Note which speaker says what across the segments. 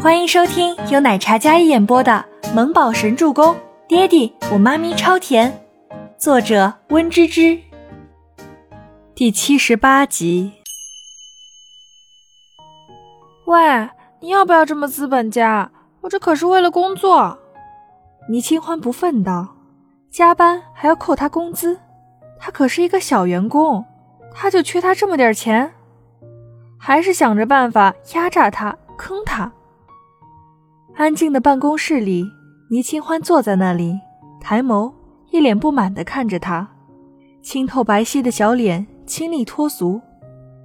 Speaker 1: 欢迎收听由奶茶嘉一演播的《萌宝神助攻》，爹地我妈咪超甜，作者温芝芝。第七十八集。
Speaker 2: 喂，你要不要这么资本家？我这可是为了工作。
Speaker 1: 倪清欢不忿道：“加班还要扣他工资，他可是一个小员工，他就缺他这么点钱。”还是想着办法压榨他、坑他。安静的办公室里，倪清欢坐在那里，抬眸，一脸不满地看着他，清透白皙的小脸，清丽脱俗，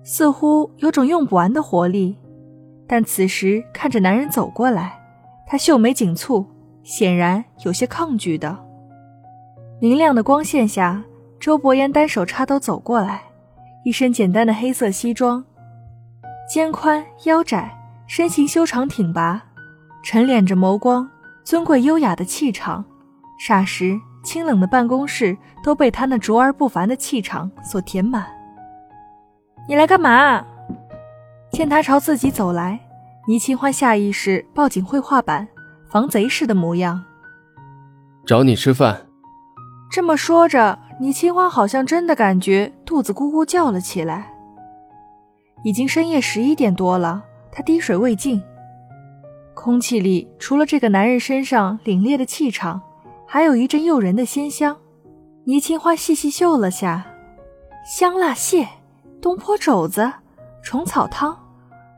Speaker 1: 似乎有种用不完的活力。但此时看着男人走过来，她秀眉紧蹙，显然有些抗拒的。明亮的光线下，周伯言单手插兜走过来，一身简单的黑色西装。肩宽腰窄，身形修长挺拔，沉敛着眸光，尊贵优雅的气场。霎时，清冷的办公室都被他那卓而不凡的气场所填满。你来干嘛？见他朝自己走来，倪清欢下意识抱紧绘画板，防贼似的模样。
Speaker 3: 找你吃饭。
Speaker 1: 这么说着，倪清欢好像真的感觉肚子咕咕叫了起来。已经深夜十一点多了，他滴水未进。空气里除了这个男人身上凛冽的气场，还有一阵诱人的鲜香。倪清欢细细嗅了下，香辣蟹、东坡肘子、虫草汤。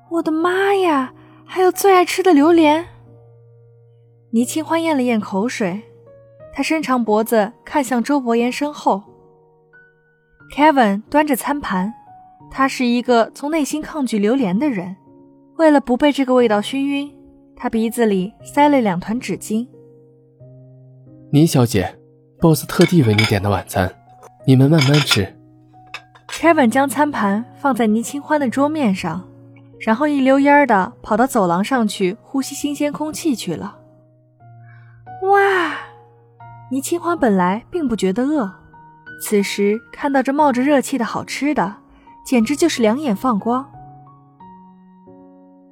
Speaker 1: 我的妈呀，还有最爱吃的榴莲。倪清欢咽了咽口水，他伸长脖子看向周伯言身后。Kevin 端着餐盘。他是一个从内心抗拒榴莲的人，为了不被这个味道熏晕，他鼻子里塞了两团纸巾。
Speaker 3: 倪小姐，boss 特地为你点的晚餐，你们慢慢吃。
Speaker 1: Kevin 将餐盘放在倪清欢的桌面上，然后一溜烟的跑到走廊上去呼吸新鲜空气去了。哇！倪清欢本来并不觉得饿，此时看到这冒着热气的好吃的。简直就是两眼放光。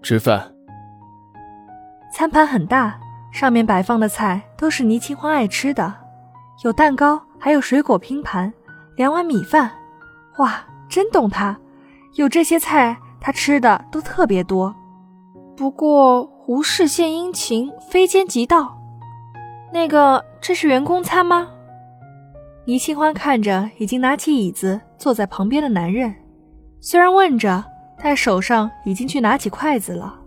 Speaker 3: 吃饭。
Speaker 1: 餐盘很大，上面摆放的菜都是倪清欢爱吃的，有蛋糕，还有水果拼盘，两碗米饭。哇，真懂他，有这些菜，他吃的都特别多。不过无事献殷勤，非奸即盗。那个，这是员工餐吗？倪清欢看着已经拿起椅子坐在旁边的男人。虽然问着，但手上已经去拿起筷子了。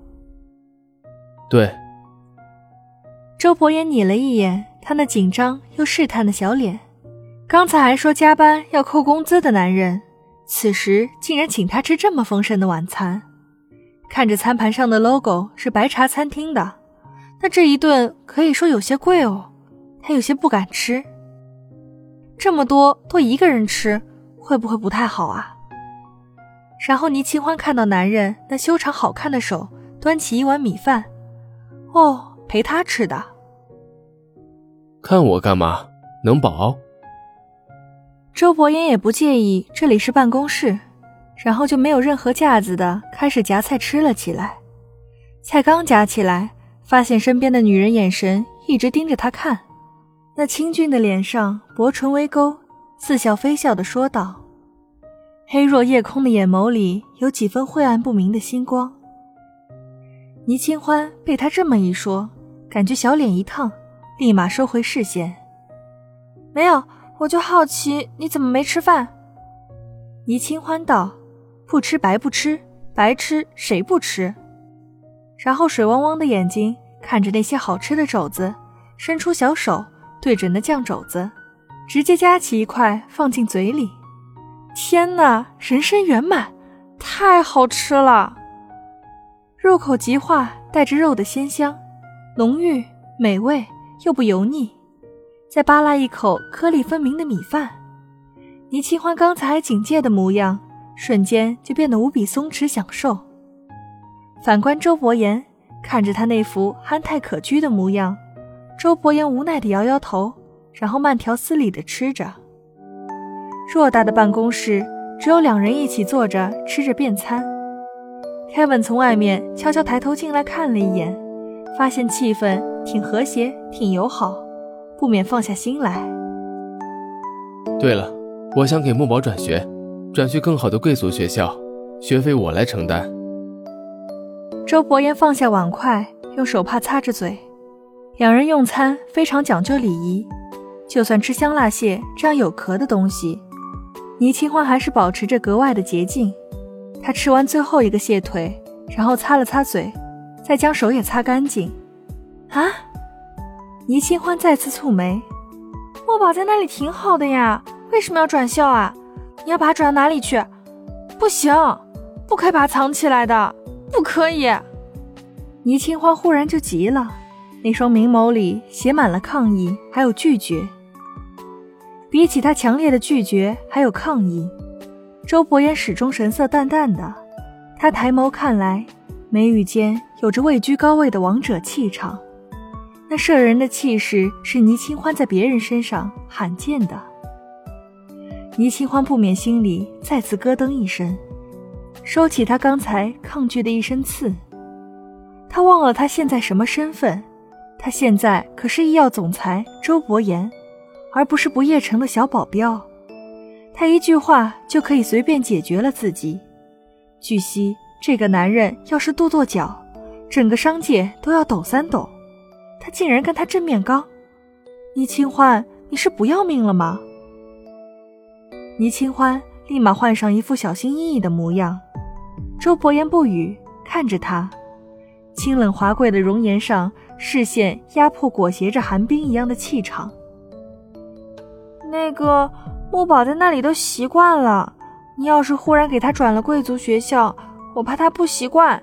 Speaker 3: 对。
Speaker 1: 周伯言睨了一眼他那紧张又试探的小脸，刚才还说加班要扣工资的男人，此时竟然请他吃这么丰盛的晚餐。看着餐盘上的 logo 是白茶餐厅的，那这一顿可以说有些贵哦。他有些不敢吃，这么多都一个人吃，会不会不太好啊？然后倪清欢看到男人那修长好看的手端起一碗米饭，哦，陪他吃的。
Speaker 3: 看我干嘛？能饱？
Speaker 1: 周伯言也不介意这里是办公室，然后就没有任何架子的开始夹菜吃了起来。菜刚夹起来，发现身边的女人眼神一直盯着他看，那清俊的脸上薄唇微勾，似笑非笑的说道。黑若夜空的眼眸里有几分晦暗不明的星光。倪清欢被他这么一说，感觉小脸一烫，立马收回视线。没有，我就好奇你怎么没吃饭。倪清欢道：“不吃白不吃，白吃谁不吃？”然后水汪汪的眼睛看着那些好吃的肘子，伸出小手对准那酱肘子，直接夹起一块放进嘴里。天哪，人生圆满，太好吃了！入口即化，带着肉的鲜香，浓郁美味又不油腻。再扒拉一口颗粒分明的米饭，倪清欢刚才警戒的模样，瞬间就变得无比松弛享受。反观周伯言，看着他那副憨态可掬的模样，周伯言无奈的摇摇头，然后慢条斯理的吃着。偌大的办公室，只有两人一起坐着吃着便餐。Kevin 从外面悄悄抬头进来看了一眼，发现气氛挺和谐，挺友好，不免放下心来。
Speaker 3: 对了，我想给木宝转学，转去更好的贵族学校，学费我来承担。
Speaker 1: 周伯言放下碗筷，用手帕擦着嘴。两人用餐非常讲究礼仪，就算吃香辣蟹这样有壳的东西，倪清欢还是保持着格外的洁净。他吃完最后一个蟹腿，然后擦了擦嘴，再将手也擦干净。
Speaker 2: 啊！
Speaker 1: 倪清欢再次蹙眉。
Speaker 2: 墨宝在那里挺好的呀，为什么要转校啊？你要把他转到哪里去？不行，不可以把他藏起来的，不可以！
Speaker 1: 倪清欢忽然就急了，那双明眸里写满了抗议，还有拒绝。比起他强烈的拒绝还有抗议，周伯言始终神色淡淡的。他抬眸看来，眉宇间有着位居高位的王者气场。那摄人的气势是倪清欢在别人身上罕见的。倪清欢不免心里再次咯噔一声，收起他刚才抗拒的一身刺。他忘了他现在什么身份，他现在可是医药总裁周伯言，而不是不夜城的小保镖。他一句话就可以随便解决了自己。据悉，这个男人要是跺跺脚，整个商界都要抖三抖。他竟然跟他正面刚，倪清欢，你是不要命了吗？倪清欢立马换上一副小心翼翼的模样。周伯言不语，看着他，清冷华贵的容颜上，视线压迫裹挟着寒冰一样的气场。
Speaker 2: 那个木宝在那里都习惯了，你要是忽然给他转了贵族学校，我怕他不习惯。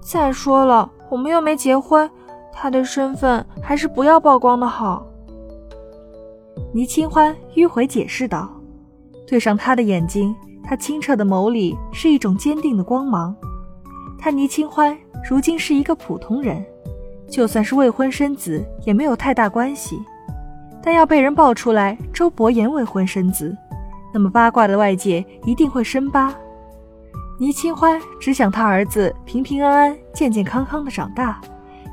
Speaker 2: 再说了，我们又没结婚。他的身份还是不要曝光的好。
Speaker 1: 倪清欢迂回解释道，对上他的眼睛，他清澈的眸里是一种坚定的光芒。他倪清欢如今是一个普通人，就算是未婚生子也没有太大关系。但要被人爆出来周伯言未婚生子，那么八卦的外界一定会生扒。倪清欢只想他儿子平平安安、健健康康的长大。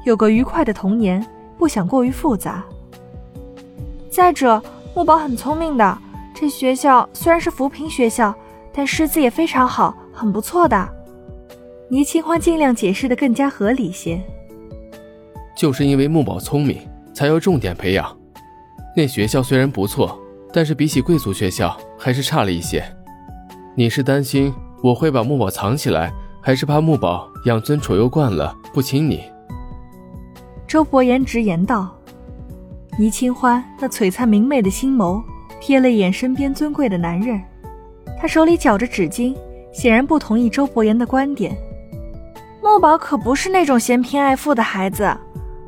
Speaker 1: 有个愉快的童年，不想过于复杂。
Speaker 2: 再者，木宝很聪明的，这学校虽然是扶贫学校，但师资也非常好，很不错的。
Speaker 1: 倪清欢尽量解释的更加合理些。
Speaker 3: 就是因为木宝聪明，才要重点培养。那学校虽然不错，但是比起贵族学校还是差了一些。你是担心我会把木宝藏起来，还是怕木宝养尊处优惯了不亲你？
Speaker 1: 周伯言直言道：“倪清欢那璀璨明媚的星眸，瞥了一眼身边尊贵的男人，他手里绞着纸巾，显然不同意周伯言的观点。
Speaker 2: 木宝可不是那种嫌贫爱富的孩子，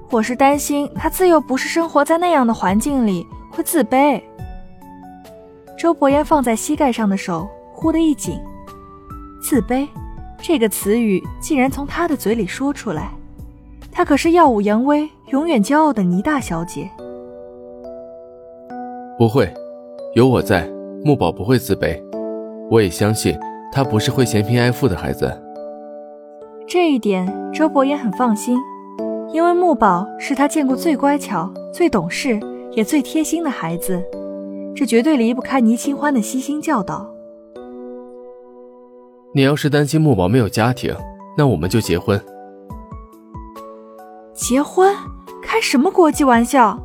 Speaker 2: 我是担心他自幼不是生活在那样的环境里，会自卑。”
Speaker 1: 周伯言放在膝盖上的手忽的一紧，自卑这个词语竟然从他的嘴里说出来。他可是耀武扬威、永远骄傲的倪大小姐。
Speaker 3: 不会，有我在，木宝不会自卑。我也相信他不是会嫌贫爱富的孩子。
Speaker 1: 这一点，周伯言很放心，因为木宝是他见过最乖巧、最懂事，也最贴心的孩子。这绝对离不开倪清欢的悉心教导。
Speaker 3: 你要是担心木宝没有家庭，那我们就结婚。
Speaker 2: 结婚？开什么国际玩笑？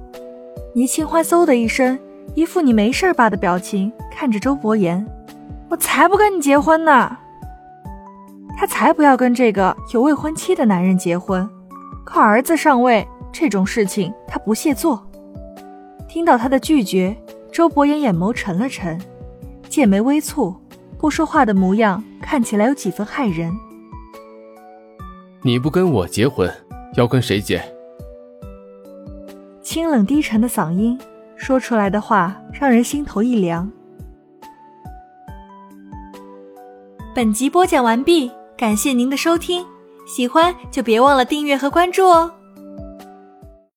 Speaker 1: 倪清欢嗖的一声，一副你没事吧的表情，看着周伯言。
Speaker 2: 我才不跟你结婚呢！
Speaker 1: 他才不要跟这个有未婚妻的男人结婚，靠儿子上位这种事情他不屑做。听到他的拒绝，周伯言眼眸沉了沉，剑眉微蹙，不说话的模样看起来有几分骇人。
Speaker 3: 你不跟我结婚？要跟谁结？
Speaker 1: 清冷低沉的嗓音说出来的话，让人心头一凉。本集播讲完毕，感谢您的收听，喜欢就别忘了订阅和关注哦。